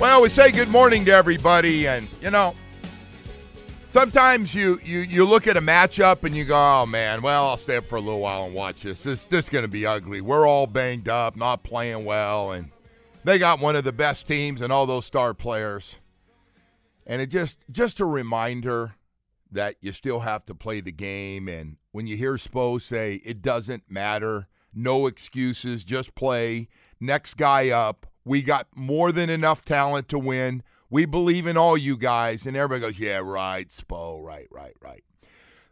Well, we say good morning to everybody, and you know, sometimes you you you look at a matchup and you go, "Oh man, well, I'll stay up for a little while and watch this. This this is going to be ugly. We're all banged up, not playing well, and they got one of the best teams and all those star players." And it just just a reminder that you still have to play the game. And when you hear Spo say it doesn't matter, no excuses, just play. Next guy up we got more than enough talent to win. We believe in all you guys. And everybody goes, yeah, right, Spo, right, right, right.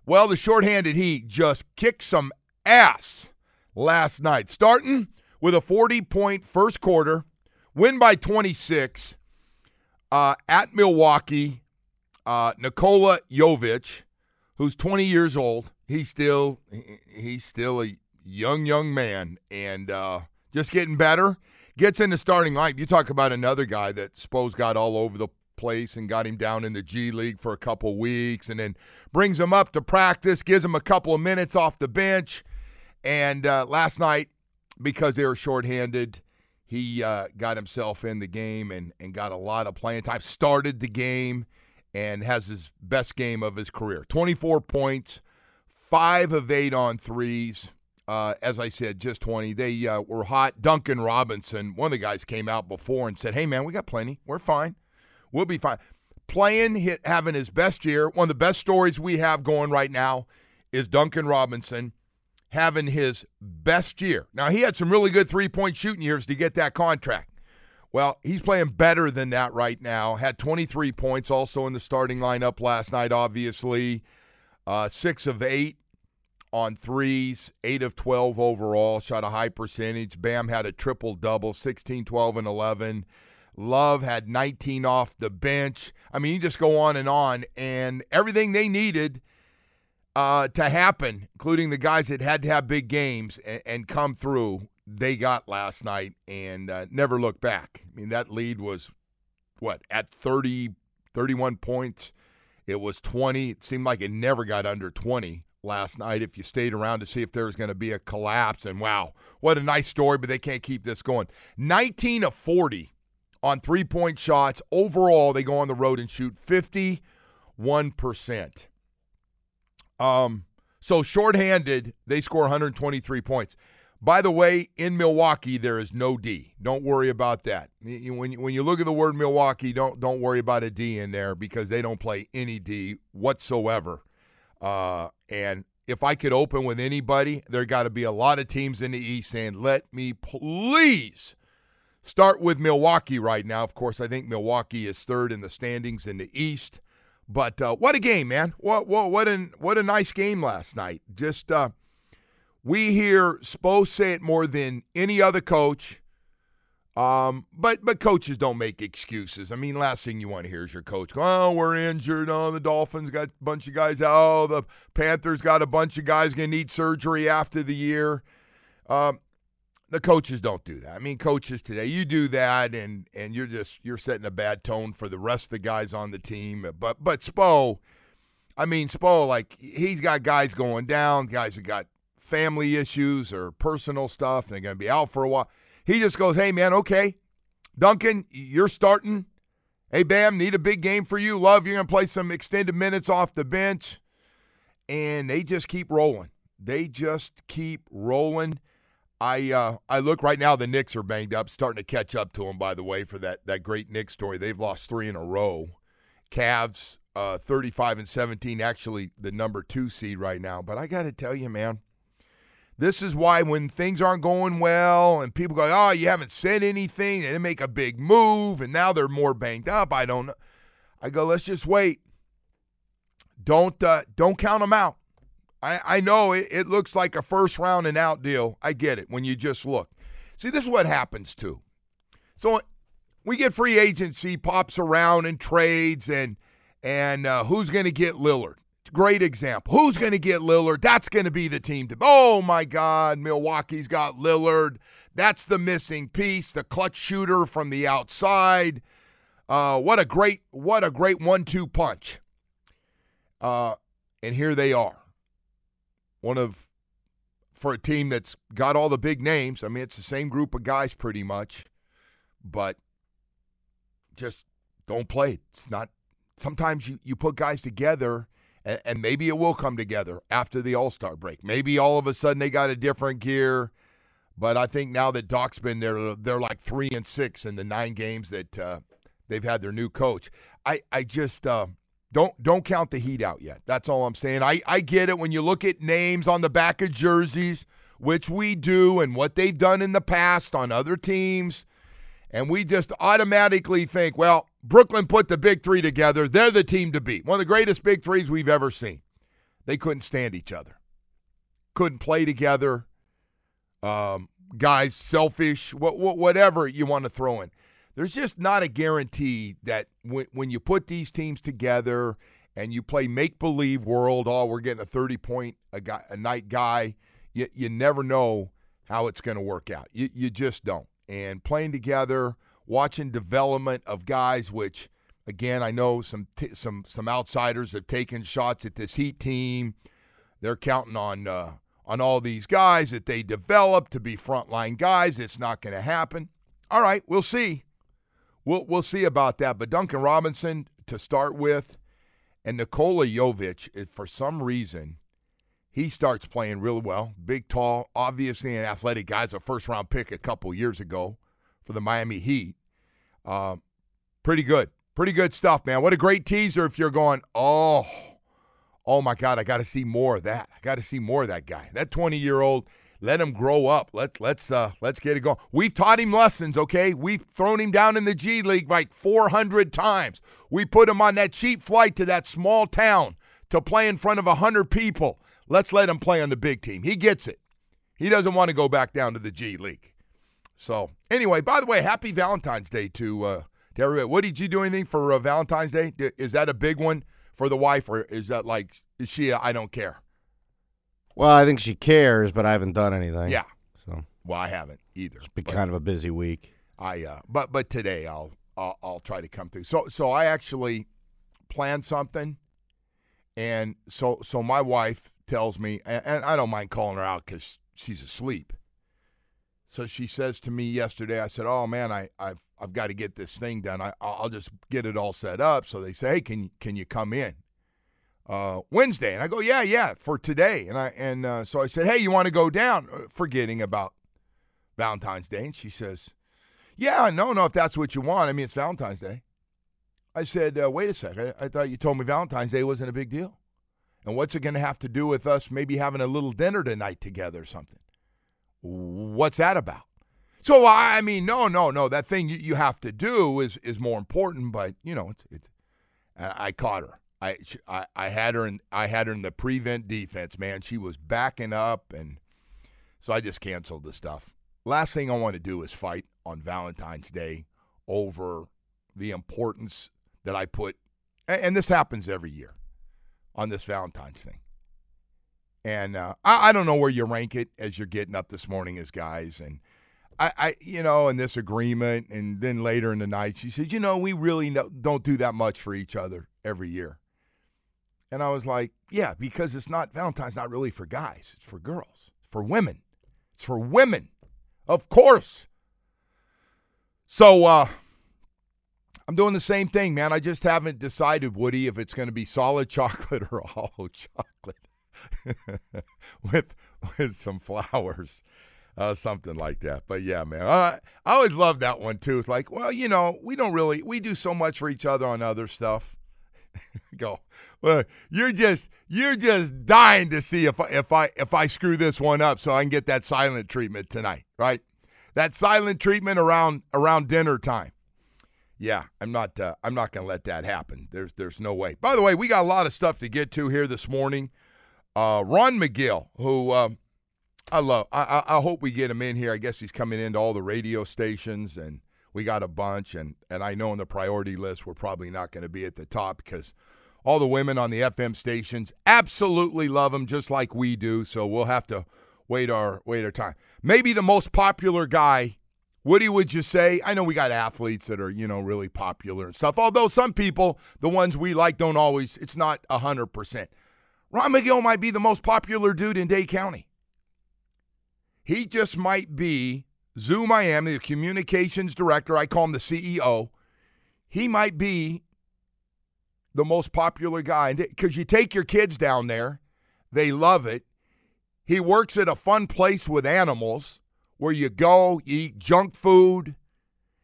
Well, the shorthanded Heat just kicked some ass last night, starting with a 40 point first quarter, win by 26 uh, at Milwaukee. Uh, Nikola Jovic, who's 20 years old, he's still he's still a young young man and uh, just getting better gets in the starting line. You talk about another guy that Spo's got all over the place and got him down in the G League for a couple weeks and then brings him up to practice, gives him a couple of minutes off the bench. And uh, last night, because they were shorthanded, he uh, got himself in the game and, and got a lot of playing time, started the game, and has his best game of his career 24 points, five of eight on threes. Uh, as I said, just 20. They uh, were hot. Duncan Robinson, one of the guys came out before and said, hey, man, we got plenty. We're fine. We'll be fine. Playing, hit, having his best year. One of the best stories we have going right now is Duncan Robinson having his best year. Now, he had some really good three point shooting years to get that contract. Well, he's playing better than that right now. Had 23 points also in the starting lineup last night, obviously. Uh, six of eight on threes, 8 of 12 overall, shot a high percentage. Bam had a triple double, 16, 12, and 11. Love had 19 off the bench. I mean, you just go on and on, and everything they needed uh, to happen, including the guys that had to have big games and, and come through, they got last night and uh, never looked back. I mean, that lead was, what, at 30, 31 points? It was 20. It seemed like it never got under 20 last night if you stayed around to see if there was going to be a collapse. And wow, what a nice story, but they can't keep this going. 19 of 40 on three point shots. Overall, they go on the road and shoot 51%. Um, so shorthanded, they score 123 points. By the way, in Milwaukee, there is no D. Don't worry about that. When you, when you look at the word Milwaukee, don't don't worry about a D in there because they don't play any D whatsoever. Uh, and if I could open with anybody, there got to be a lot of teams in the East saying, let me please start with Milwaukee right now. Of course, I think Milwaukee is third in the standings in the East. But uh, what a game, man! What what what an what a nice game last night. Just uh, we hear Spo say it more than any other coach. Um, but but coaches don't make excuses. I mean, last thing you want to hear is your coach go, "Oh, we're injured. Oh, the Dolphins got a bunch of guys. Oh, the Panthers got a bunch of guys going to need surgery after the year." Um, the coaches don't do that. I mean, coaches today, you do that, and and you're just you're setting a bad tone for the rest of the guys on the team. But but Spo, I mean, Spo, like he's got guys going down, guys that got family issues or personal stuff, and they're going to be out for a while he just goes, hey, man, okay. Duncan, you're starting. Hey, Bam, need a big game for you. Love, you're going to play some extended minutes off the bench. And they just keep rolling. They just keep rolling. I uh, I look right now. The Knicks are banged up, starting to catch up to them. By the way, for that that great Knicks story, they've lost three in a row. Cavs, uh, 35 and 17, actually the number two seed right now. But I got to tell you, man, this is why when things aren't going well and people go, "Oh, you haven't said anything," they didn't make a big move, and now they're more banged up. I don't know. I go, let's just wait. Don't uh, don't count them out. I, I know it, it looks like a first round and out deal. I get it when you just look. See, this is what happens too. So we get free agency pops around and trades and and uh, who's going to get Lillard? Great example. Who's going to get Lillard? That's going to be the team to. Oh my God, Milwaukee's got Lillard. That's the missing piece, the clutch shooter from the outside. Uh, what a great, what a great one-two punch. Uh, and here they are one of for a team that's got all the big names. I mean, it's the same group of guys pretty much, but just don't play. It's not. Sometimes you, you put guys together, and, and maybe it will come together after the All Star break. Maybe all of a sudden they got a different gear. But I think now that Doc's been there, they're like three and six in the nine games that uh, they've had their new coach. I I just. Uh, don't don't count the heat out yet. That's all I'm saying. I, I get it when you look at names on the back of jerseys, which we do, and what they've done in the past on other teams, and we just automatically think, well, Brooklyn put the big three together. They're the team to beat. One of the greatest big threes we've ever seen. They couldn't stand each other, couldn't play together. Um, guys, selfish, what, whatever you want to throw in there's just not a guarantee that when, when you put these teams together and you play make believe world, oh, we're getting a 30 point a, guy, a night guy, you, you never know how it's going to work out. You, you just don't. And playing together, watching development of guys, which again I know some t- some some outsiders have taken shots at this Heat team. They're counting on uh, on all these guys that they develop to be frontline guys. It's not going to happen. All right, we'll see. We'll we'll see about that. But Duncan Robinson to start with, and Nikola Jovic, for some reason, he starts playing really well. Big, tall, obviously an athletic guy. a first round pick a couple years ago for the Miami Heat. Uh, pretty good. Pretty good stuff, man. What a great teaser if you're going, oh, oh my God, I got to see more of that. I got to see more of that guy. That 20 year old let him grow up. Let let's uh let's get it going. We've taught him lessons, okay? We've thrown him down in the G League like 400 times. We put him on that cheap flight to that small town to play in front of 100 people. Let's let him play on the big team. He gets it. He doesn't want to go back down to the G League. So, anyway, by the way, happy Valentine's Day to uh to everybody. What did you do anything for uh, Valentine's Day? Is that a big one for the wife or is that like is she I don't care? Well, I think she cares, but I haven't done anything. Yeah. So well, I haven't either. It's been kind of a busy week. I uh, but but today I'll, I'll I'll try to come through. So so I actually planned something, and so so my wife tells me, and, and I don't mind calling her out because she's asleep. So she says to me yesterday, I said, "Oh man, I I've I've got to get this thing done. I I'll just get it all set up." So they say, "Hey, can can you come in?" uh, Wednesday, and I go, yeah, yeah, for today, and I and uh, so I said, hey, you want to go down? Uh, forgetting about Valentine's Day, and she says, yeah, no, no, if that's what you want. I mean, it's Valentine's Day. I said, uh, wait a second, I, I thought you told me Valentine's Day wasn't a big deal, and what's it going to have to do with us maybe having a little dinner tonight together or something? What's that about? So I mean, no, no, no. That thing you, have to do is is more important. But you know, it's, I caught her. I, I, I had her in I had her in the prevent defense, man. She was backing up, and so I just canceled the stuff. Last thing I want to do is fight on Valentine's Day over the importance that I put, and this happens every year on this Valentine's thing. And uh, I, I don't know where you rank it as you're getting up this morning as guys, and I, I, you know, in this agreement, and then later in the night, she said, you know, we really no, don't do that much for each other every year. And I was like, yeah, because it's not Valentine's not really for guys. It's for girls. It's for women. It's for women. Of course. So uh I'm doing the same thing, man. I just haven't decided, Woody, if it's going to be solid chocolate or hollow chocolate with with some flowers. uh, something like that. But yeah, man, uh, I always love that one too. It's like, well, you know, we don't really we do so much for each other on other stuff. Go, well, you're just you're just dying to see if I, if I if I screw this one up so I can get that silent treatment tonight, right? That silent treatment around around dinner time. Yeah, I'm not uh, I'm not going to let that happen. There's there's no way. By the way, we got a lot of stuff to get to here this morning. Uh, Ron McGill, who um, I love. I, I, hope we get him in here. I guess he's coming into all the radio stations, and we got a bunch. And and I know on the priority list we're probably not going to be at the top because all the women on the FM stations absolutely love him just like we do. So we'll have to wait our wait our time. Maybe the most popular guy. Woody, would you say? I know we got athletes that are, you know, really popular and stuff. Although some people, the ones we like, don't always, it's not 100%. Ron McGill might be the most popular dude in Dade County. He just might be Zoo Miami, the communications director. I call him the CEO. He might be the most popular guy because you take your kids down there, they love it. He works at a fun place with animals where you go, you eat junk food,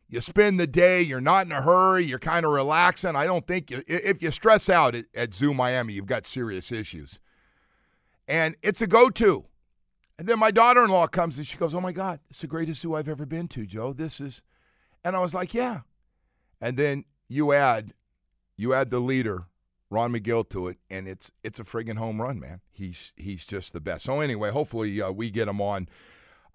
you spend the day, you're not in a hurry, you're kind of relaxing. I don't think you, if you stress out at, at Zoo Miami, you've got serious issues. And it's a go to. And then my daughter in law comes and she goes, Oh my God, it's the greatest zoo I've ever been to, Joe. This is. And I was like, Yeah. And then you add, you add the leader, Ron McGill, to it, and it's it's a friggin' home run, man. He's he's just the best. So anyway, hopefully uh, we get him on.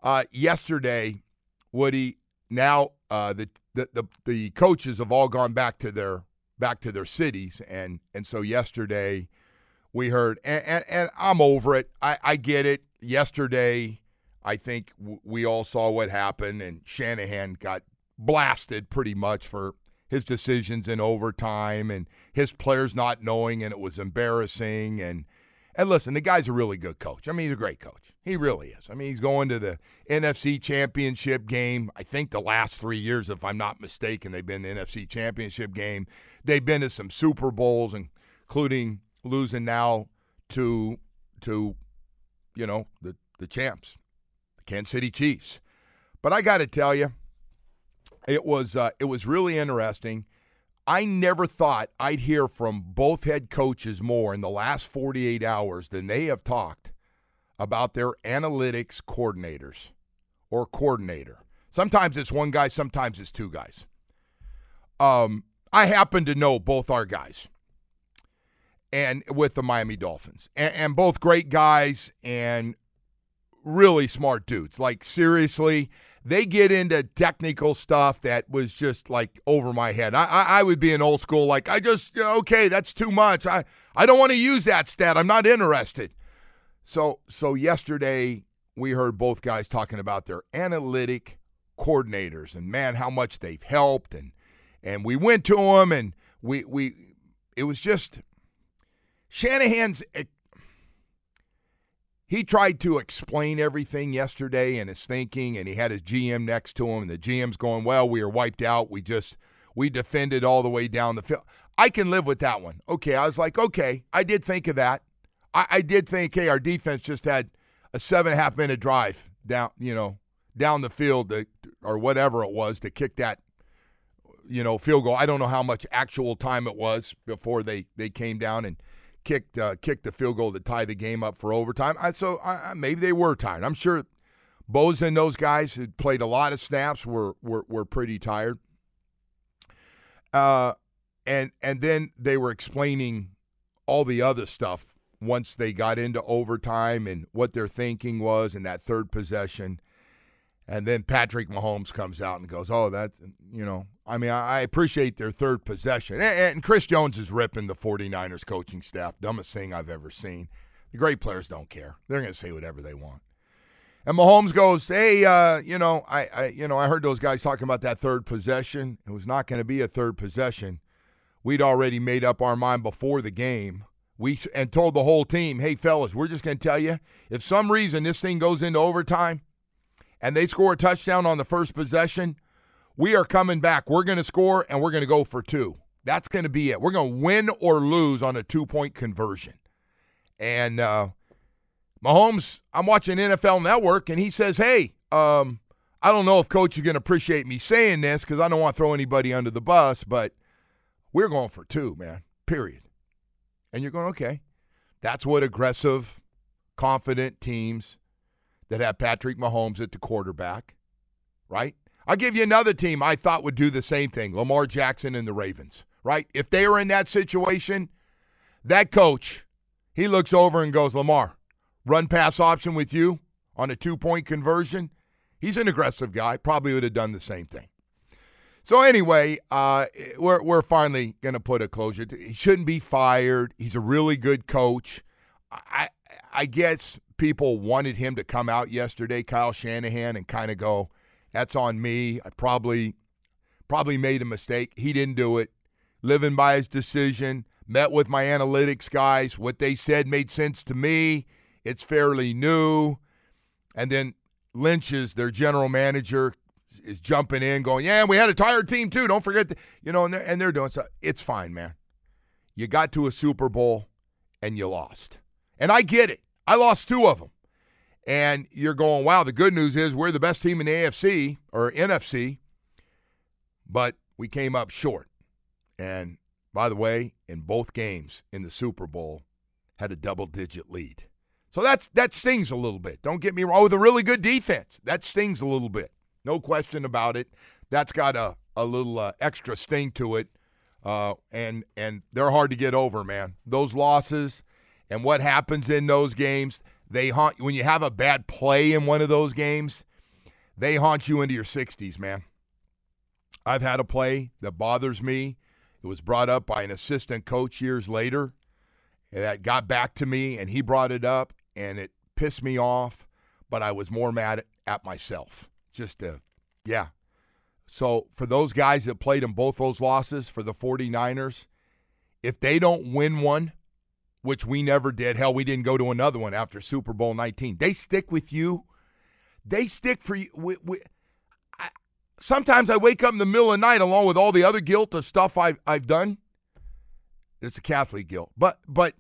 Uh, yesterday, Woody. Now uh, the, the the the coaches have all gone back to their back to their cities, and and so yesterday we heard, and, and, and I'm over it. I, I get it yesterday, I think w- we all saw what happened, and Shanahan got blasted pretty much for his decisions in overtime and his players not knowing, and it was embarrassing. And and listen, the guy's a really good coach. I mean, he's a great coach. He really is. I mean, he's going to the NFC Championship game. I think the last three years, if I'm not mistaken, they've been the NFC Championship game. They've been to some Super Bowls, including losing now to to you know, the, the champs, the Kansas City Chiefs. But I got to tell you, it was uh, it was really interesting. I never thought I'd hear from both head coaches more in the last 48 hours than they have talked about their analytics coordinators or coordinator. Sometimes it's one guy, sometimes it's two guys. Um, I happen to know both our guys and with the Miami Dolphins. And, and, both great guys and really smart dudes. Like, seriously, they get into technical stuff that was just like over my head. I, I, I would be an old school, like, I just, okay, that's too much. I, I don't want to use that stat. I'm not interested. So, so yesterday, we heard both guys talking about their analytic coordinators and man, how much they've helped. And, and we went to them and we, we, it was just Shanahan's he tried to explain everything yesterday and his thinking, and he had his GM next to him, and the GM's going, "Well, we are wiped out. We just we defended all the way down the field." I can live with that one. Okay, I was like, okay, I did think of that. I, I did think, hey, our defense just had a seven and a half minute drive down, you know, down the field to, or whatever it was to kick that, you know, field goal. I don't know how much actual time it was before they they came down and kicked uh, kicked the field goal to tie the game up for overtime. I, so I, maybe they were tired. I'm sure Bosa and those guys who played a lot of snaps were were, were pretty tired. Uh, and and then they were explaining all the other stuff once they got into overtime and what their thinking was in that third possession. And then Patrick Mahomes comes out and goes, "Oh, that's you know, I mean, I, appreciate their third possession. And, Chris Jones is ripping the 49ers coaching staff. Dumbest thing I've ever seen. The great players don't care. They're going to say whatever they want. And Mahomes goes, "Hey, uh, you know, I, I, you know, I heard those guys talking about that third possession. It was not going to be a third possession. We'd already made up our mind before the game. We and told the whole team, "Hey, fellas, we're just going to tell you, if some reason this thing goes into overtime, and they score a touchdown on the first possession, we are coming back. We're going to score and we're going to go for two. That's going to be it. We're going to win or lose on a two point conversion. And uh, Mahomes, I'm watching NFL Network, and he says, hey, um, I don't know if coach is going to appreciate me saying this because I don't want to throw anybody under the bus, but we're going for two, man. Period. And you're going, okay. That's what aggressive, confident teams that have Patrick Mahomes at the quarterback, right? I'll give you another team I thought would do the same thing Lamar Jackson and the Ravens, right? If they were in that situation, that coach, he looks over and goes, Lamar, run pass option with you on a two point conversion. He's an aggressive guy, probably would have done the same thing. So anyway, uh, we're we're finally going to put a closure. To, he shouldn't be fired. He's a really good coach. I I guess people wanted him to come out yesterday, Kyle Shanahan, and kind of go, "That's on me. I probably probably made a mistake. He didn't do it. Living by his decision. Met with my analytics guys. What they said made sense to me. It's fairly new." And then Lynch is their general manager, is jumping in, going, "Yeah, we had a tired team too. Don't forget, the, you know." And they're, and they're doing so. It's fine, man. You got to a Super Bowl and you lost, and I get it. I lost two of them, and you're going, "Wow." The good news is we're the best team in the AFC or NFC, but we came up short. And by the way, in both games in the Super Bowl, had a double-digit lead. So that's that stings a little bit. Don't get me wrong. With a really good defense, that stings a little bit. No question about it. That's got a, a little uh, extra sting to it. Uh, and and they're hard to get over, man. Those losses and what happens in those games, they haunt when you have a bad play in one of those games, they haunt you into your 60s, man. I've had a play that bothers me. It was brought up by an assistant coach years later that got back to me and he brought it up and it pissed me off, but I was more mad at myself just to, yeah. So for those guys that played in both those losses for the 49ers, if they don't win one, which we never did, hell, we didn't go to another one after Super Bowl 19. They stick with you. They stick for you. We, we, I, sometimes I wake up in the middle of the night along with all the other guilt of stuff I've, I've done. It's a Catholic guilt, but but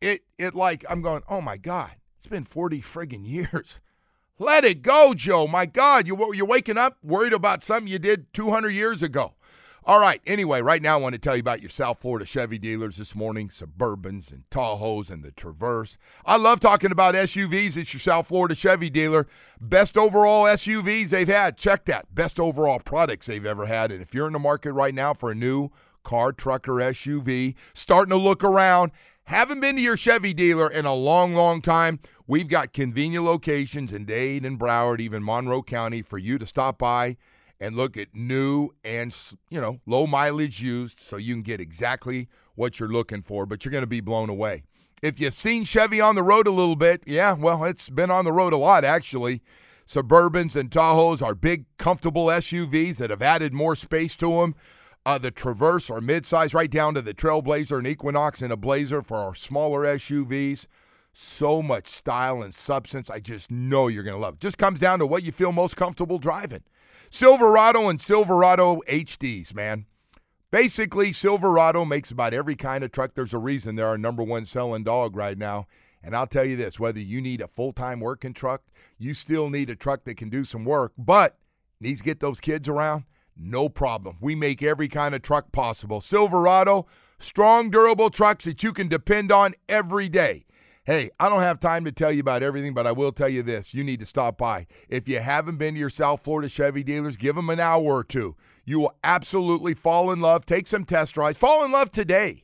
it it like I'm going. Oh my God, it's been 40 friggin' years. Let it go, Joe. My God, you, you're waking up worried about something you did 200 years ago. All right. Anyway, right now I want to tell you about your South Florida Chevy dealers this morning Suburbans and Tahoes and the Traverse. I love talking about SUVs. It's your South Florida Chevy dealer. Best overall SUVs they've had. Check that. Best overall products they've ever had. And if you're in the market right now for a new car, truck, or SUV, starting to look around, haven't been to your Chevy dealer in a long, long time, we've got convenient locations in Dade and Broward, even Monroe County, for you to stop by and look at new and you know low mileage used, so you can get exactly what you're looking for. But you're going to be blown away. If you've seen Chevy on the road a little bit, yeah, well, it's been on the road a lot actually. Suburbans and Tahoes are big, comfortable SUVs that have added more space to them. Uh, the Traverse or midsize, right down to the Trailblazer and Equinox and a Blazer for our smaller SUVs. So much style and substance. I just know you're going to love it. Just comes down to what you feel most comfortable driving. Silverado and Silverado HDs, man. Basically, Silverado makes about every kind of truck. There's a reason they're our number one selling dog right now. And I'll tell you this whether you need a full time working truck, you still need a truck that can do some work, but needs to get those kids around no problem. We make every kind of truck possible. Silverado, strong, durable trucks that you can depend on every day. Hey, I don't have time to tell you about everything, but I will tell you this. You need to stop by. If you haven't been to your South Florida Chevy dealers, give them an hour or two. You will absolutely fall in love. Take some test drives. Fall in love today.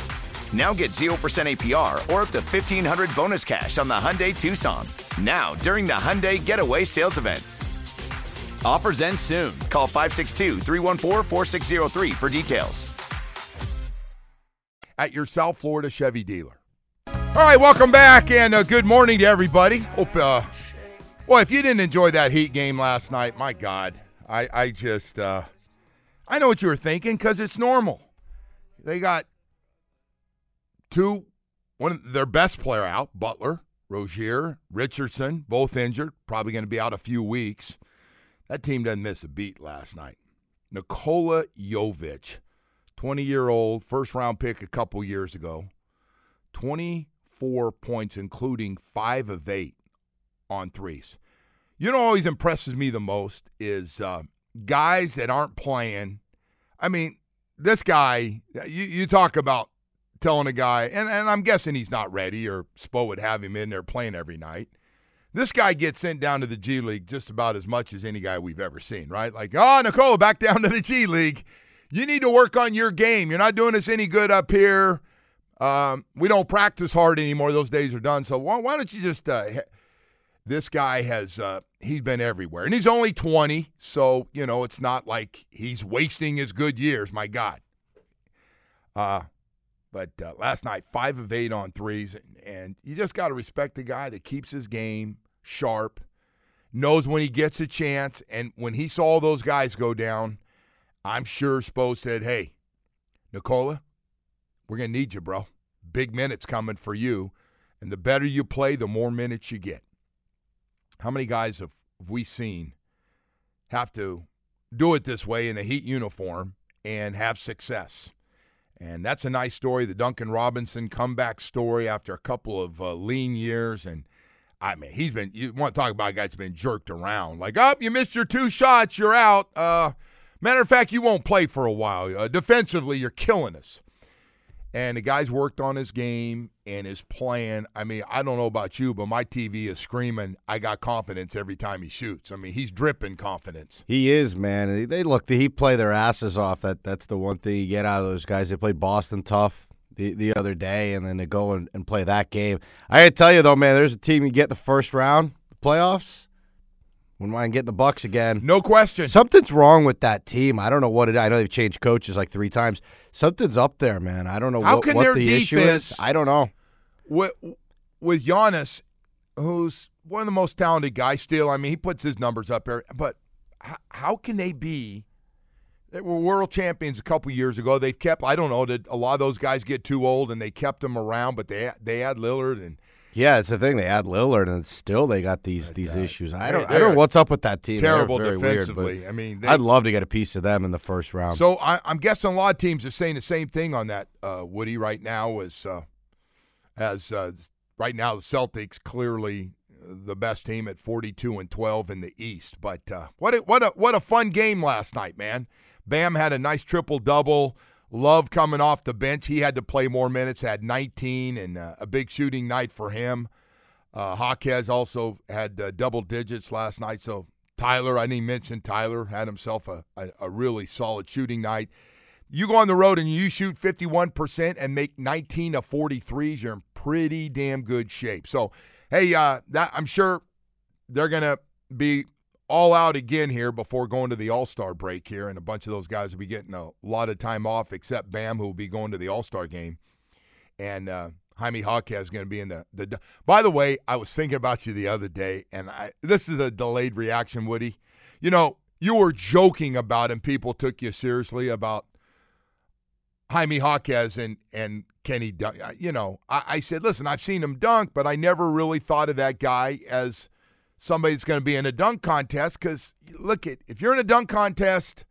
Now get 0% APR or up to 1500 bonus cash on the Hyundai Tucson. Now, during the Hyundai Getaway Sales Event. Offers end soon. Call 562 314 4603 for details. At your South Florida Chevy dealer. All right, welcome back and uh, good morning to everybody. Hope, uh, well, if you didn't enjoy that Heat game last night, my God, I, I just, uh, I know what you were thinking because it's normal. They got two, one of their best player out, Butler, Rozier, Richardson, both injured, probably going to be out a few weeks. That team doesn't miss a beat last night. Nikola Jovic, 20 year old, first round pick a couple years ago, 24 points, including five of eight on threes. You know, always impresses me the most is uh, guys that aren't playing. I mean, this guy, you, you talk about telling a guy, and, and I'm guessing he's not ready, or Spo would have him in there playing every night. This guy gets sent down to the G League just about as much as any guy we've ever seen, right? Like, oh, Nikola, back down to the G League. You need to work on your game. You're not doing us any good up here. Um, we don't practice hard anymore. Those days are done. So why, why don't you just? Uh, this guy has uh, he's been everywhere, and he's only 20, so you know it's not like he's wasting his good years. My God. Uh, but uh, last night, five of eight on threes, and you just got to respect the guy that keeps his game sharp, knows when he gets a chance, and when he saw those guys go down, I'm sure Spo said, "Hey, Nikola, we're gonna need you, bro. Big minutes coming for you, and the better you play, the more minutes you get." How many guys have, have we seen have to do it this way in a Heat uniform and have success? And that's a nice story, the Duncan Robinson comeback story after a couple of uh, lean years. And I mean, he's been, you want to talk about a guy that's been jerked around. Like, up, oh, you missed your two shots, you're out. Uh, matter of fact, you won't play for a while. Uh, defensively, you're killing us. And the guy's worked on his game and his plan. I mean, I don't know about you, but my TV is screaming, I got confidence every time he shoots. I mean, he's dripping confidence. He is, man. They look, he play their asses off. That That's the one thing you get out of those guys. They played Boston tough the, the other day, and then they go and, and play that game. I got to tell you, though, man, there's a team you get the first round, the playoffs. Wouldn't mind getting the Bucks again. No question. Something's wrong with that team. I don't know what it. I know they've changed coaches like three times. Something's up there, man. I don't know How what, can what their the defense, issue is. I don't know. With with Giannis, who's one of the most talented guys still. I mean, he puts his numbers up there. But how, how can they be? They were world champions a couple years ago. They've kept. I don't know. Did a lot of those guys get too old and they kept them around? But they they had Lillard and yeah, it's the thing. They add Lillard, and still they got these these issues. I don't I don't know what's up with that team. Terrible very weird, defensively. I mean, they, I'd love to get a piece of them in the first round. So I, I'm guessing a lot of teams are saying the same thing on that. Uh, Woody right now is uh, as uh, right now the Celtics clearly the best team at 42 and 12 in the East. But uh, what a, what a what a fun game last night, man. Bam had a nice triple double. Love coming off the bench. He had to play more minutes. Had 19 and uh, a big shooting night for him. Uh, Hawkes also had uh, double digits last night. So Tyler, I didn't mention Tyler had himself a, a, a really solid shooting night. you go on the road and you shoot 51% and make 19 of 43s, you're in pretty damn good shape. So, hey, uh, that I'm sure they're going to be all out again here before going to the All Star break here, and a bunch of those guys will be getting a lot of time off, except Bam, who will be going to the All Star game, and uh, Jaime Jaquez is going to be in the the. By the way, I was thinking about you the other day, and I this is a delayed reaction, Woody. You know, you were joking about, and people took you seriously about Jaime Jaquez and and Kenny Dunk. You know, I, I said, listen, I've seen him dunk, but I never really thought of that guy as somebody that's going to be in a dunk contest because look at if you're in a dunk contest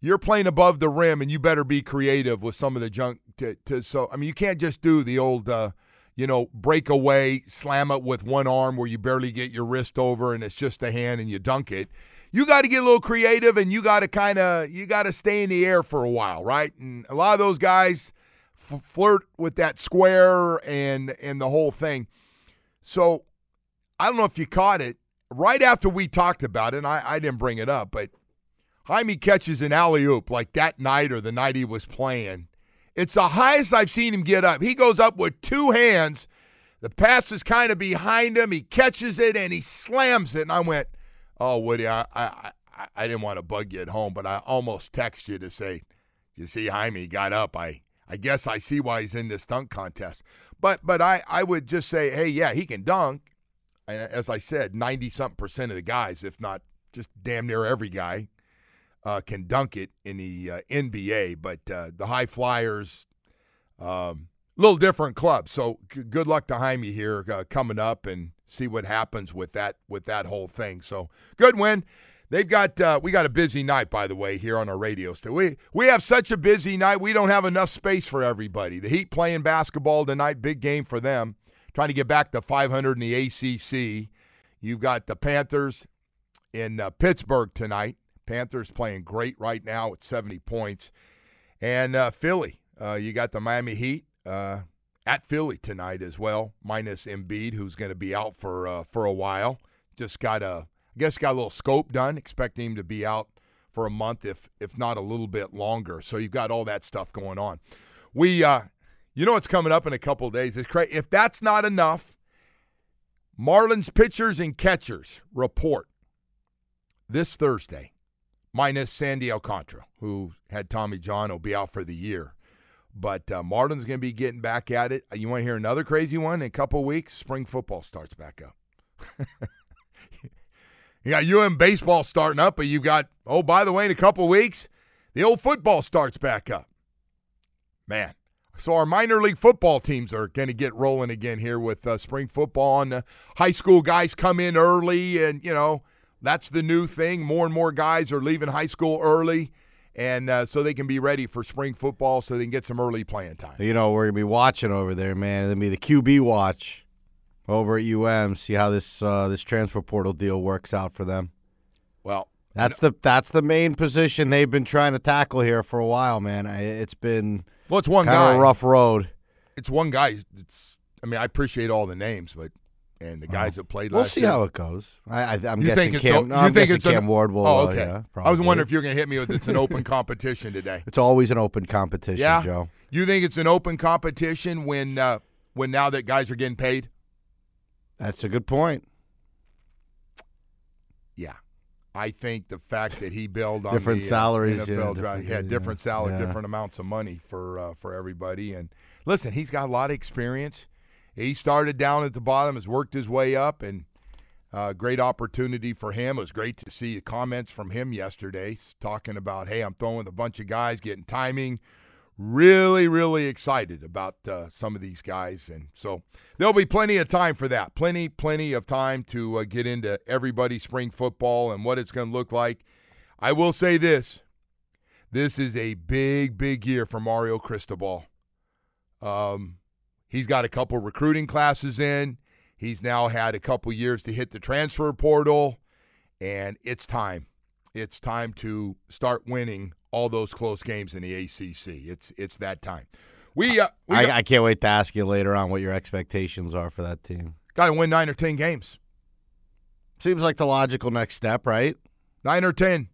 you're playing above the rim and you better be creative with some of the junk to, to so i mean you can't just do the old uh, you know break away slam it with one arm where you barely get your wrist over and it's just a hand and you dunk it. You got to get a little creative and you got to kind of you got to stay in the air for a while right? And a lot of those guys f- flirt with that square and and the whole thing. So I don't know if you caught it right after we talked about it. And I, I didn't bring it up, but Jaime catches an alley oop like that night or the night he was playing. It's the highest I've seen him get up. He goes up with two hands. The pass is kind of behind him. He catches it and he slams it. And I went, "Oh, Woody, I I I, I didn't want to bug you at home, but I almost text you to say, you see, Jaime got up. I I guess I see why he's in this dunk contest. But but I I would just say, hey, yeah, he can dunk as I said, 90 something percent of the guys, if not just damn near every guy, uh, can dunk it in the uh, NBA. But uh, the high flyers, a um, little different club. So g- good luck to Jaime here uh, coming up and see what happens with that with that whole thing. So good win. They've got uh, we got a busy night by the way here on our radio. We we have such a busy night. We don't have enough space for everybody. The Heat playing basketball tonight, big game for them trying to get back to 500 in the ACC. You've got the Panthers in uh, Pittsburgh tonight. Panthers playing great right now at 70 points. And uh, Philly, uh, you got the Miami Heat uh, at Philly tonight as well, minus Embiid, who's going to be out for uh, for a while. Just got a, I guess, got a little scope done, expecting him to be out for a month, if if not a little bit longer. So you've got all that stuff going on. We uh, you know what's coming up in a couple days? It's crazy. If that's not enough, Marlins pitchers and catchers report this Thursday, minus Sandy Alcantara, who had Tommy John, will be out for the year. But uh, Marlins going to be getting back at it. You want to hear another crazy one? In a couple weeks, spring football starts back up. you got UM baseball starting up, but you've got, oh, by the way, in a couple weeks, the old football starts back up. Man, so our minor league football teams are going to get rolling again here with uh, spring football, and uh, high school guys come in early, and you know that's the new thing. More and more guys are leaving high school early, and uh, so they can be ready for spring football, so they can get some early playing time. You know, we're gonna be watching over there, man. It'll be the QB watch over at UM. See how this uh, this transfer portal deal works out for them. Well, that's the that's the main position they've been trying to tackle here for a while, man. It's been well, it's one guy. rough road. It's one guy. It's. I mean, I appreciate all the names, but and the guys that played We'll last see year. how it goes. I, I, I'm you guessing think it's Cam. o- no, you I'm think it's an- Cam Ward will. Oh, uh, okay. yeah, I was wondering if you're going to hit me with it's an open competition today. It's always an open competition, Yeah, Joe. You think it's an open competition when uh, when now that guys are getting paid? That's a good point. Yeah. I think the fact that he billed on Different the, uh, salaries, NFL yeah, drive, different- he had yeah, different salary, yeah. different amounts of money for uh, for everybody. And listen, he's got a lot of experience. He started down at the bottom, has worked his way up, and uh, great opportunity for him. It was great to see the comments from him yesterday, talking about, "Hey, I'm throwing with a bunch of guys, getting timing." Really, really excited about uh, some of these guys, and so there'll be plenty of time for that. Plenty, plenty of time to uh, get into everybody's spring football and what it's going to look like. I will say this: this is a big, big year for Mario Cristobal. Um, he's got a couple recruiting classes in. He's now had a couple years to hit the transfer portal, and it's time. It's time to start winning all those close games in the ACC. It's it's that time. We, uh, we I, I can't wait to ask you later on what your expectations are for that team. got to win nine or ten games. Seems like the logical next step, right? Nine or ten.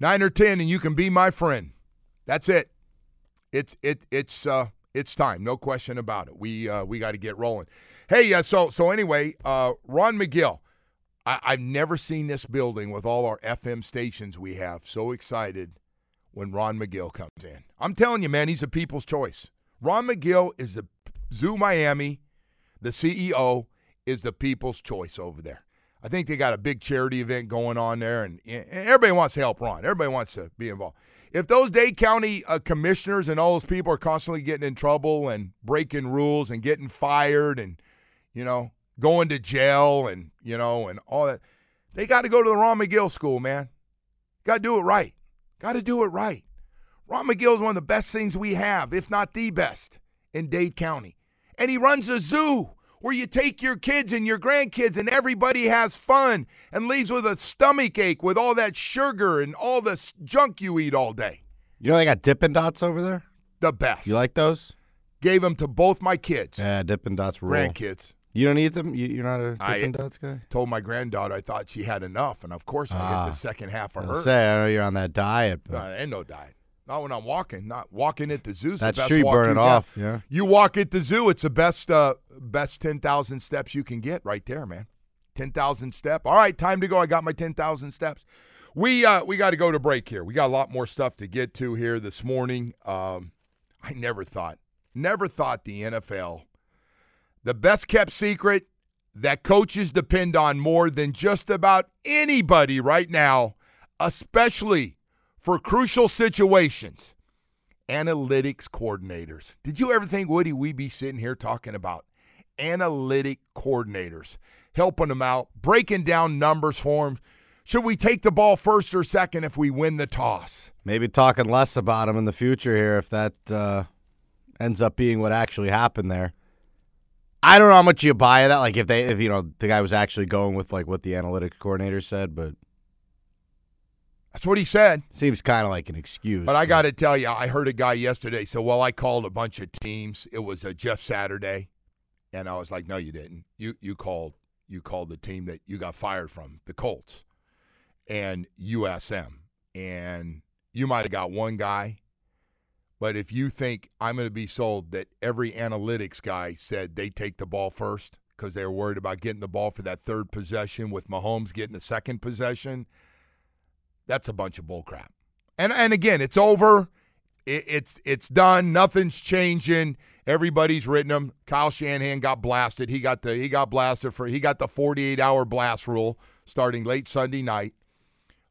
Nine or ten, and you can be my friend. That's it. It's it it's uh it's time, no question about it. We uh, we got to get rolling. Hey, uh, so so anyway, uh, Ron McGill. I, I've never seen this building with all our FM stations we have so excited when Ron McGill comes in. I'm telling you, man, he's a people's choice. Ron McGill is the Zoo Miami, the CEO is the people's choice over there. I think they got a big charity event going on there, and, and everybody wants to help Ron. Everybody wants to be involved. If those Dade County uh, commissioners and all those people are constantly getting in trouble and breaking rules and getting fired and, you know, going to jail and, you know, and all that, they got to go to the Ron Magill school, man. Got to do it right. Got to do it right. Ron Magill is one of the best things we have, if not the best, in Dade County. And he runs a zoo where you take your kids and your grandkids and everybody has fun and leaves with a stomach ache with all that sugar and all the junk you eat all day. You know they got Dippin' Dots over there? The best. You like those? Gave them to both my kids. Yeah, Dippin' Dots rule. Grandkids. You don't eat them? You, are not a I Dots guy? told my granddaughter I thought she had enough, and of course I Ah. hit the second half of her. say, I know you're on that diet, but No, ain't no diet. Not when I'm walking. Not walking at the zoo. That's the best true, walk burn it off, yeah. You walk at the zoo. It's the best, uh, best ten thousand steps you can get right there, man. Ten thousand step. All right, time to go. I got my ten thousand steps. We uh, we got to go to break here. We got a lot more stuff to get to here this morning. Um, I never thought, never thought the NFL, the best kept secret that coaches depend on more than just about anybody right now, especially for crucial situations. Analytics coordinators. Did you ever think, Woody, we'd be sitting here talking about analytic coordinators, helping them out, breaking down numbers for them? Should we take the ball first or second if we win the toss? maybe talking less about them in the future here if that uh, ends up being what actually happened there. I don't know how much you buy of that. Like if they, if you know, the guy was actually going with like what the analytics coordinator said, but That's what he said. seems kind of like an excuse. But I got to tell you, I heard a guy yesterday say, "Well, I called a bunch of teams. It was a Jeff Saturday," and I was like, "No, you didn't. You you called you called the team that you got fired from, the Colts, and USM, and you might have got one guy." But if you think I'm going to be sold that every analytics guy said they take the ball first because they were worried about getting the ball for that third possession with Mahomes getting the second possession, that's a bunch of bullcrap. And and again, it's over. It, it's it's done. Nothing's changing. Everybody's written them. Kyle Shanahan got blasted. He got the he got blasted for he got the 48 hour blast rule starting late Sunday night.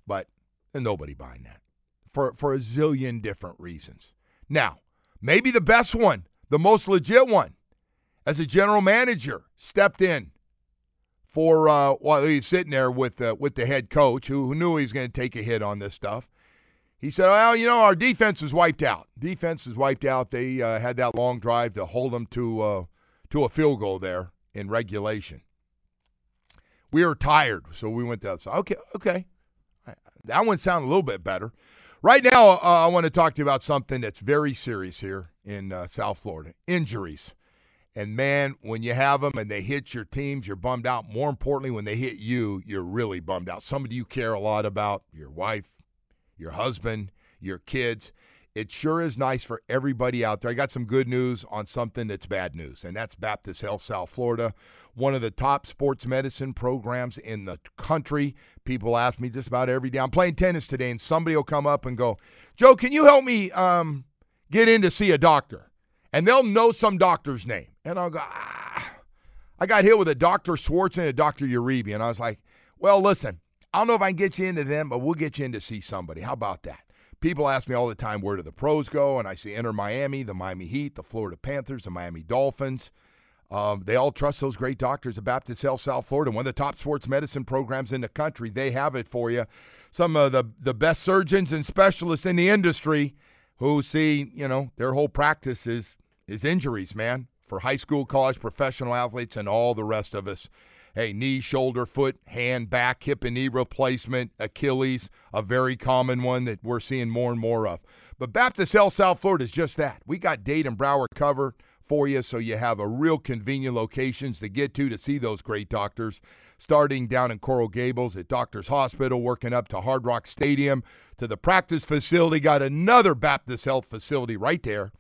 But nobody buying that for for a zillion different reasons. Now, maybe the best one, the most legit one, as a general manager, stepped in for uh, while he's sitting there with uh, with the head coach who, who knew he was going to take a hit on this stuff. He said, "Well, you know, our defense is wiped out. Defense is wiped out. They uh, had that long drive to hold them to uh, to a field goal there in regulation. We were tired, so we went to outside. Okay, okay, that one sounded a little bit better. Right now, uh, I want to talk to you about something that's very serious here in uh, South Florida: injuries. And man, when you have them and they hit your teams, you're bummed out. More importantly, when they hit you, you're really bummed out. Somebody you care a lot about, your wife, your husband, your kids. It sure is nice for everybody out there. I got some good news on something that's bad news, and that's Baptist Health South Florida, one of the top sports medicine programs in the country. People ask me just about every day. I'm playing tennis today, and somebody will come up and go, Joe, can you help me um, get in to see a doctor? And they'll know some doctor's name. And I'll go, ah. I got hit with a Dr. Schwartz and a Dr. Uribe. And I was like, well, listen, I don't know if I can get you into them, but we'll get you in to see somebody. How about that? People ask me all the time, where do the pros go? And I say, Inter Miami, the Miami Heat, the Florida Panthers, the Miami Dolphins. Um, they all trust those great doctors at Baptist Health South Florida, one of the top sports medicine programs in the country. They have it for you. Some of the, the best surgeons and specialists in the industry who see, you know, their whole practice is, is injuries, man, for high school, college, professional athletes, and all the rest of us. Hey, knee, shoulder, foot, hand, back, hip, and knee replacement, Achilles, a very common one that we're seeing more and more of. But Baptist Health South Florida is just that. We got Dade and Broward covered for you so you have a real convenient locations to get to to see those great doctors. starting down in Coral Gables at Doctors Hospital, working up to Hard Rock Stadium, to the practice facility. Got another Baptist Health facility right there.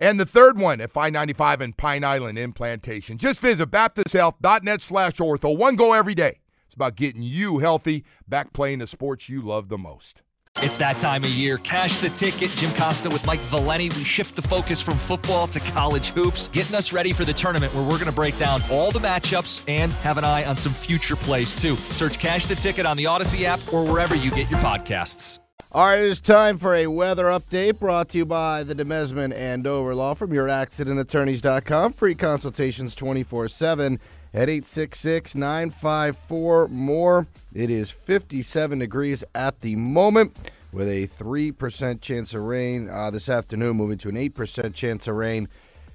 And the third one at 595 in Pine Island in Plantation. Just visit baptisthealth.net slash ortho. One go every day. It's about getting you healthy, back playing the sports you love the most. It's that time of year. Cash the ticket. Jim Costa with Mike Valenti. We shift the focus from football to college hoops, getting us ready for the tournament where we're going to break down all the matchups and have an eye on some future plays, too. Search Cash the Ticket on the Odyssey app or wherever you get your podcasts. All right, it's time for a weather update brought to you by the Demesman and Law from your accidentattorneys.com. Free consultations 24 7 at 866 954 more. It is 57 degrees at the moment with a 3% chance of rain uh, this afternoon, moving to an 8% chance of rain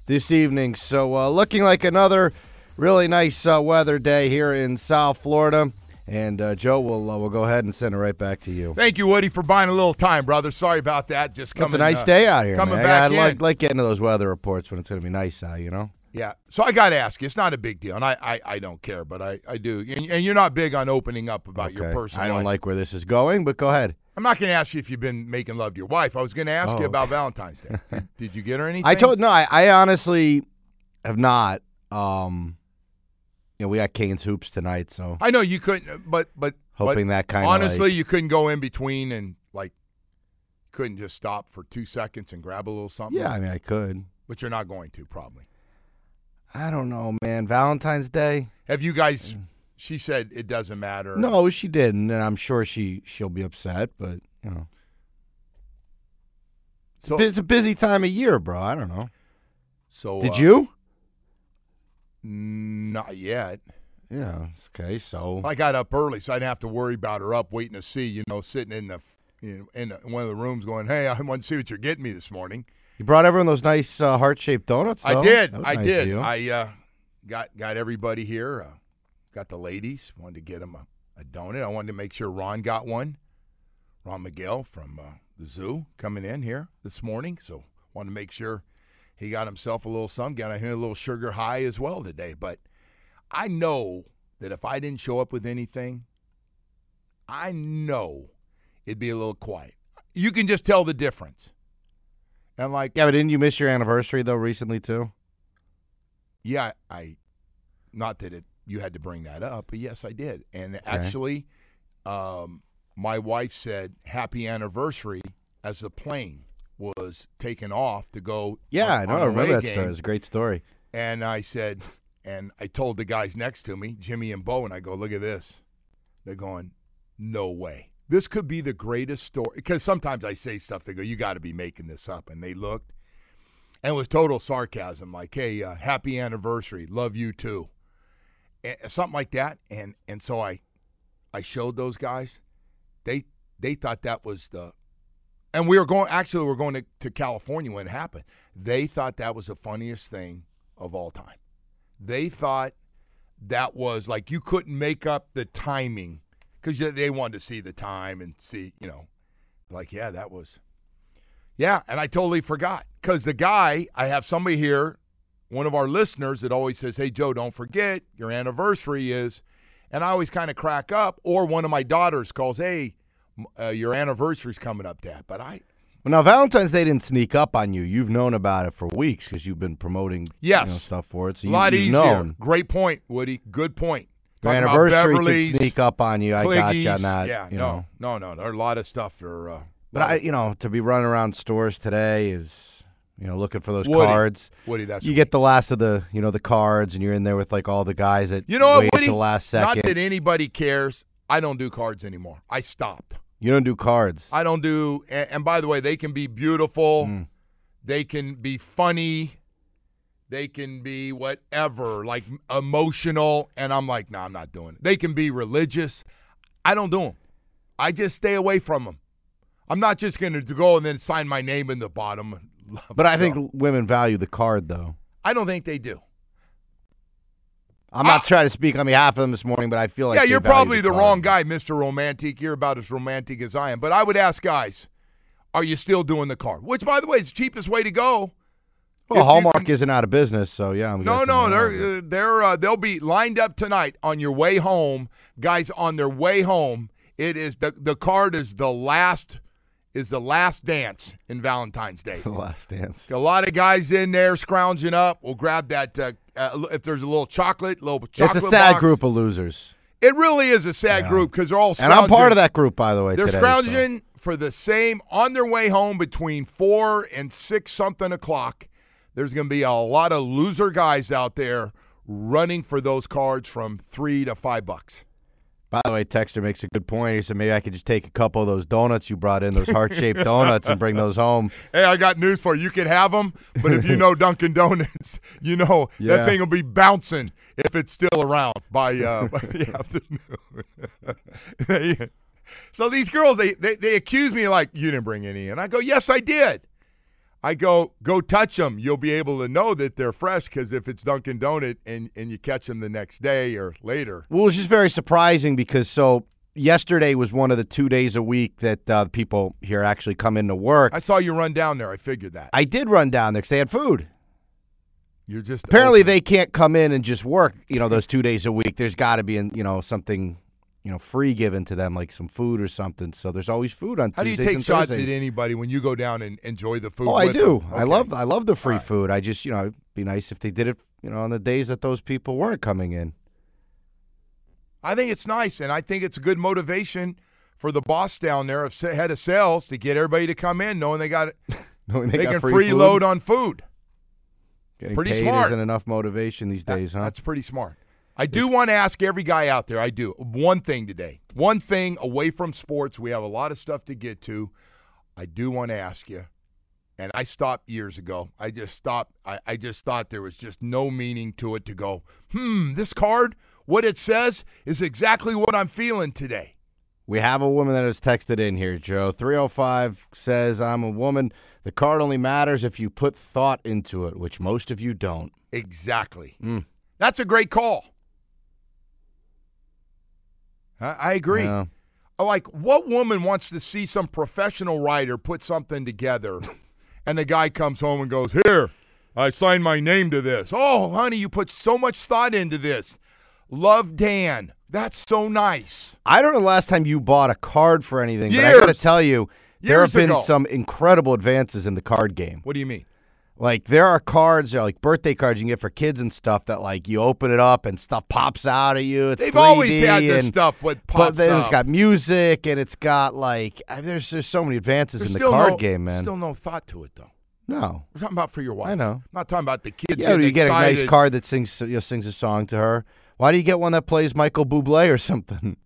this evening. So, uh, looking like another really nice uh, weather day here in South Florida. And uh, Joe, we'll uh, we'll go ahead and send it right back to you. Thank you, Woody, for buying a little time, brother. Sorry about that. Just coming. It's a nice uh, day out here. Coming man. back I, in. like, like getting to those weather reports when it's going to be nice out. You know. Yeah. So I got to ask you, it's not a big deal, and I, I, I don't care, but I, I do. And, and you're not big on opening up about your Okay. personal I don't life. like where this is going, but go ahead. I'm not going to ask you if you've been making love to your wife. I was going to ask Oh, you about okay. Valentine's Day. did, did you get her anything? I told no, I, I honestly have not. Um, you know, we got Canes hoops tonight, so I know you couldn't, but but hoping but that kind of honestly, like, you couldn't go in between and like couldn't just stop for two seconds and grab a little something. yeah, I mean, I could. but you're not going to probably. I don't know, man. Valentine's Day. Have you guys? She said it doesn't matter. No, she didn't, and I'm sure she she'll be upset, but you know, So it's a busy time of year, bro. I don't know. so Did uh, you? Not yet. Yeah. Okay. So I got up early, so I didn't have to worry about her up waiting to see. You know, sitting in the you know, in one of the rooms, going, "Hey, I want to see what you're getting me this morning." you brought everyone those nice uh, heart shaped donuts. I did. I nice did. I uh, got got everybody here. Uh, got the ladies. Wanted to get them a, a donut. I wanted to make sure Ron got one. Ron Magill from uh, the zoo coming in here this morning, so wanted to make sure he got himself a little some. Got a little sugar high as well today. But I know that if I didn't show up with anything, I know it'd be a little quiet. You can just tell the difference. And like, yeah, but didn't you miss your anniversary though recently too? Yeah, I not that it you had to bring that up, but yes, I did. And actually, um, my wife said happy anniversary as the plane was taken off to go. Yeah, on- I know. I remember that game. story. It's a great story. And I said, and I told the guys next to me, Jimmy and Bo, and I go, look at this. They're going, no way. This could be the greatest story. Because sometimes I say stuff, they go, you got to be making this up. And they looked, and it was total sarcasm, like, hey, uh, happy anniversary. Love you too. And something like that. And and so I I showed those guys. They they thought that was the and we were going actually we are going to, to California when it happened. They thought that was the funniest thing of all time. They thought that was like you couldn't make up the timing because they wanted to see the time and see, you know, like yeah, that was yeah, and I totally forgot because the guy I have somebody here, one of our listeners that always says, "Hey Joe, don't forget your anniversary is," and I always kind of crack up. Or one of my daughters calls, "Hey, uh, your anniversary's coming up, Dad," but I Well, now Valentine's Day didn't sneak up on you. You've known about it for weeks because you've been promoting Yes. you know, stuff for it. So a you, lot you've easier. known. Great point, Woody. Good point. Your about anniversary could sneak up on you. I got you on that. Yeah, you no, know. no, no. There are a lot of stuff. Are, uh, But I, you know, to be running around stores today is, you know, looking for those Woody. cards. Woody, that's you get the last of the, you know, the cards, and you're in there with like all the guys that You know what, wait Woody? the last Not that anybody cares. I don't do cards anymore. I stopped. You don't do cards. I don't do. And, and by the way, they can be beautiful. Mm. They can be funny. They can be whatever, like emotional. And I'm like, no, I'm not doing it. They can be religious. I don't do them. I just stay away from them. I'm not just going to go and then sign my name in the bottom. But I think women value the card, though. I don't think they do. I'm not trying to speak on behalf of them this morning, but I feel like yeah, you're probably the, wrong guy, Mr. Romantic. You're about as romantic as I am. But I would ask guys, are you still doing the card? Which, by the way, is the cheapest way to go. Well, If Hallmark isn't out of business, so yeah. I'm No, no, they're they're uh, they'll be lined up tonight on your way home, guys. On their way home, it is the the card is the last is the last dance in Valentine's Day. the last dance. A lot of guys in there scrounging up. We'll grab that uh, uh, if there's a little chocolate, little chocolate. It's a sad box. group of losers, It really is a sad Yeah. group because they're all and I'm part of that group, by the way. They're today, so. scrounging for the same on their way home between four and six something o'clock. There's going to be a lot of loser guys out there running for those cards from three to five bucks. By the way, Texter makes a good point. He said maybe I could just take a couple of those donuts you brought in, those heart shaped donuts, and bring those home. Hey, I got news for you. You can have them, but if you know Dunkin' Donuts, you know Yeah. that thing will be bouncing if it's still around by, uh, by the afternoon. so these girls, they, they they accuse me like you didn't bring any, and I go, yes, I did. I go, go touch them. You'll be able to know that they're fresh because if it's Dunkin' Donut and, and you catch them the next day or later. Well, it's just very surprising because so yesterday was one of the two days a week that uh, people here actually come into work. I saw you run down there. I figured that. I did run down there because they had food. You're just Apparently, open. they can't come in and just work. You know, those two days a week. There's got to be, you know, something, you know, free given to them, like some food or something. So there's always food on How do you take shots Thursdays. at anybody when you go down and enjoy the food? Oh, I do. them? I love. I love the free right. food. I just, you know, it'd be nice if they did it, you know, on the days that those people weren't coming in. I think it's nice, and I think it's a good motivation for the boss down there of head of sales to get everybody to come in, knowing they got Knowing they, they, can free freeload food. on food. Getting pretty smart. isn't enough motivation these That- days, huh? That's pretty smart. I do want to ask every guy out there. I do one thing today. One thing away from sports. We have a lot of stuff to get to. I do want to ask you, and I stopped years ago. I just stopped. I, I just thought there was just no meaning to it to go, hmm, this card, what it says is exactly what I'm feeling today. We have a woman that has texted in here, Joe. 305 says, I'm a woman. The card only matters if you put thought into it, which most of you don't. Exactly. Mm. That's a great call. I, agree. Yeah. Uh, like, what woman wants to see some professional writer put something together and the guy comes home and goes, Here, I signed my name to this. Oh, honey, you put so much thought into this. Love Dan. That's so nice. I don't know the last time you bought a card for anything, but I got to tell you, there Years have been ago. some incredible advances in the card game. What do you mean? Like there are cards, there are like birthday cards you can get for kids and stuff that like you open it up and stuff pops out of you. It's They've always 3D had this and- stuff with pops. But then it's got music and it's got like I mean, there's there's so many advances There's in the still card no, game, man. Still no thought to it, though. no, We're talking about for your wife. I know. I'm not talking about the kids yeah, getting you get a nice card that sings you know, sings a song to her. Why do you get one that plays Michael Bublé or something?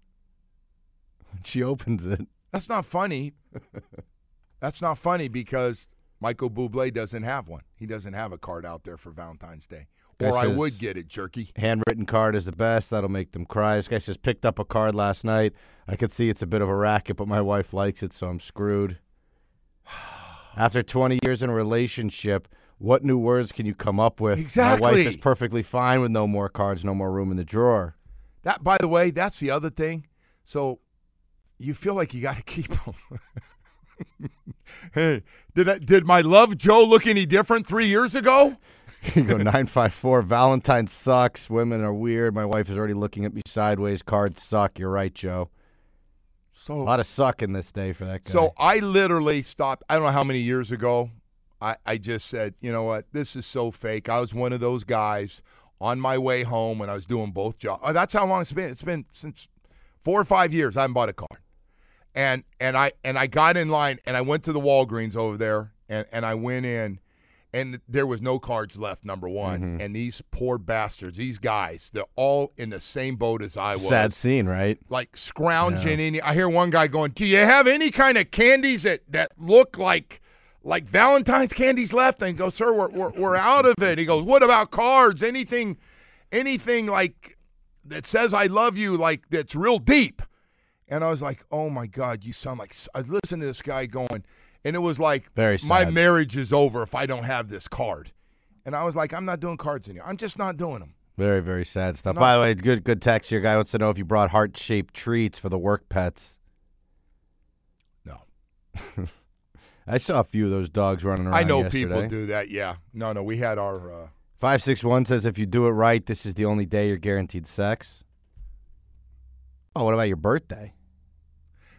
she opens it. That's not funny. That's not funny because Michael Bublé doesn't have one. He doesn't have a card out there for Valentine's Day. Or I would get it, jerky. Handwritten card is the best. That'll make them cry. This guy just picked up a card last night. I could see it's a bit of a racket, but my wife likes it, so I'm screwed. After 20 years in a relationship, what new words can you come up with? Exactly. My wife is perfectly fine with no more cards, no more room in the drawer. That, by the way, that's the other thing. So you feel like you got to keep them. Hey, did I, did my love Joe look any different three years ago? you go 954. Valentine sucks. Women are weird. My wife is already looking at me sideways. Cards suck. You're right, Joe. So A lot of suck in this day for that guy. So I literally stopped. I don't know how many years ago. I, I just said, you know what? This is so fake. I was one of those guys on my way home when I was doing both jobs. Oh, uh, that's how long it's been. It's been since four or five years. I haven't bought a car. And and I and I got in line and I went to the Walgreens over there and, and I went in and there was no cards left, number one. Mm-hmm. And these poor bastards, these guys, they're all in the same boat as I was Sad scene, right? like scrounging any I hear one guy going, Do you have any kind of candies that, that look like like Valentine's candies left? And go, Sir, we're, we're we're out of it. He goes, What about cards? Anything anything like that says I love you, like that's real deep. And I was like, Oh my God, you sound like I listened to this guy going, and it was like Very my marriage is over if I don't have this card. And I was like, I'm not doing cards anymore. I'm just not doing them. Very, very sad stuff. No. By the way, good good text here. Guy wants to know if you brought heart shaped treats for the work pets. No. I saw a few of those dogs running around. I know yesterday. people do that. Yeah. No, no. We had our. Uh, Five six one says if you do it right, this is the only day you're guaranteed sex. Oh, what about your birthday?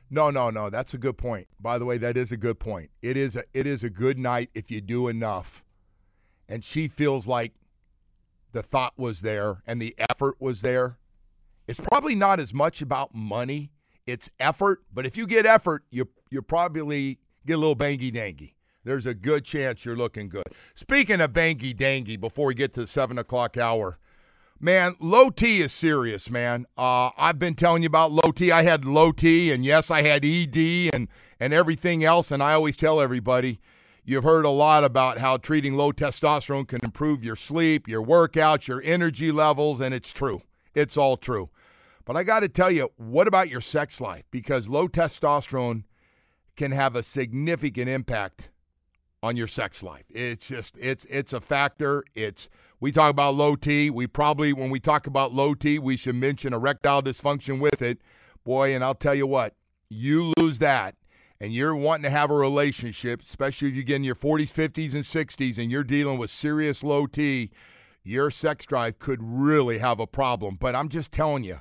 No, no, no. That's a good point. By the way, that is a good point. It is a it is a good night if you do enough. And she feels like the thought was there and the effort was there. It's probably not as much about money. It's effort, but if you get effort, you you probably get a little bangy dangy. There's a good chance you're looking good. Speaking of bangy dangy, before we get to the seven o'clock hour, Man, low T is serious, man. Uh, I've been telling you about low T. I had low T, and yes, I had ED and and everything else. And I always tell everybody, you've heard a lot about how treating low testosterone can improve your sleep, your workouts, your energy levels, and it's true. It's all true. But I got to tell you, what about your sex life? Because low testosterone can have a significant impact on your sex life. It's just it's it's a factor. It's we talk about low T. We probably when we talk about low T, we should mention erectile dysfunction with it. Boy, and I'll tell you what, you lose that and you're wanting to have a relationship, especially if you get in your 40s, 50s, and 60s and you're dealing with serious low T, your sex drive could really have a problem. But I'm just telling you,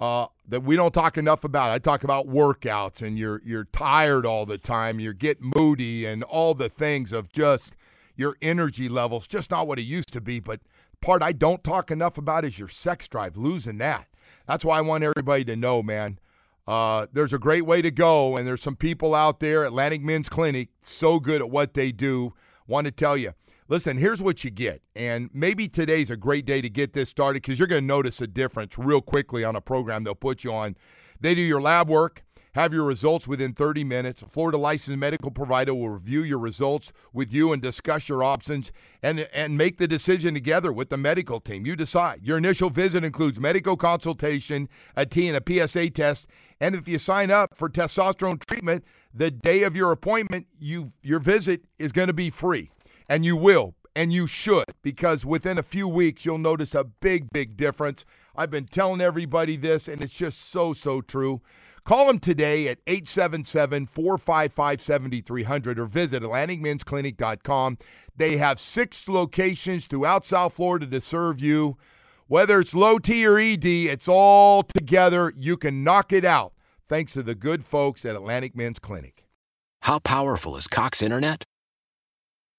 uh, that we don't talk enough about. I talk about workouts and you're you're tired all the time, you get moody and all the things of just your energy levels just not what it used to be. But part I don't talk enough about is your sex drive, losing that. That's why I want everybody to know, man. Uh, there's a great way to go, and there's some people out there, Atlantic Men's Clinic, so good at what they do. Want to tell you, listen, here's what you get. And maybe today's a great day to get this started because you're going to notice a difference real quickly on a program they'll put you on. They do your lab work, have your results within 30 minutes. A Florida licensed medical provider will review your results with you and discuss your options and, and make the decision together with the medical team. You decide. Your initial visit includes medical consultation, a T and a PSA test. And if you sign up for testosterone treatment, the day of your appointment, you your visit is going to be free. And you will, and you should, because within a few weeks, you'll notice a big, big difference. I've been telling everybody this, and it's just so, so true. Call them today at 877 455 7300 or visit AtlanticMen'sClinic.com. They have six locations throughout South Florida to serve you. Whether it's low T or ED, it's all together. You can knock it out thanks to the good folks at Atlantic Men's Clinic. How powerful is Cox Internet?